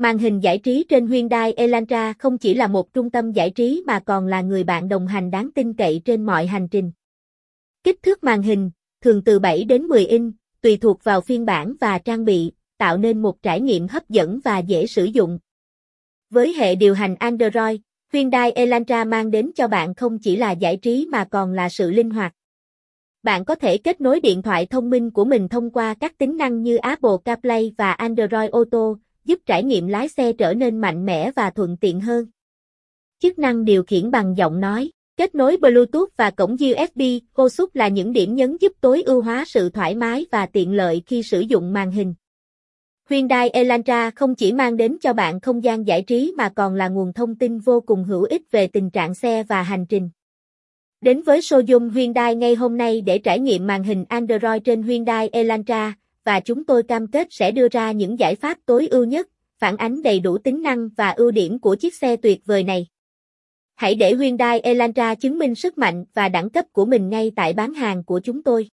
Màn hình giải trí trên Hyundai Elantra không chỉ là một trung tâm giải trí mà còn là người bạn đồng hành đáng tin cậy trên mọi hành trình. Kích thước màn hình, thường từ 7 đến 10 inch, tùy thuộc vào phiên bản và trang bị, tạo nên một trải nghiệm hấp dẫn và dễ sử dụng. Với hệ điều hành Android, Hyundai Elantra mang đến cho bạn không chỉ là giải trí mà còn là sự linh hoạt. Bạn có thể kết nối điện thoại thông minh của mình thông qua các tính năng như Apple CarPlay và Android Auto, giúp trải nghiệm lái xe trở nên mạnh mẽ và thuận tiện hơn. Chức năng điều khiển bằng giọng nói, kết nối Bluetooth và cổng USB, OSUP là những điểm nhấn giúp tối ưu hóa sự thoải mái và tiện lợi khi sử dụng màn hình. Hyundai Elantra không chỉ mang đến cho bạn không gian giải trí mà còn là nguồn thông tin vô cùng hữu ích về tình trạng xe và hành trình. Đến với showroom Hyundai ngay hôm nay để trải nghiệm màn hình Android trên Hyundai Elantra, và chúng tôi cam kết sẽ đưa ra những giải pháp tối ưu nhất, phản ánh đầy đủ tính năng và ưu điểm của chiếc xe tuyệt vời này. Hãy để Hyundai Elantra chứng minh sức mạnh và đẳng cấp của mình ngay tại bán hàng của chúng tôi.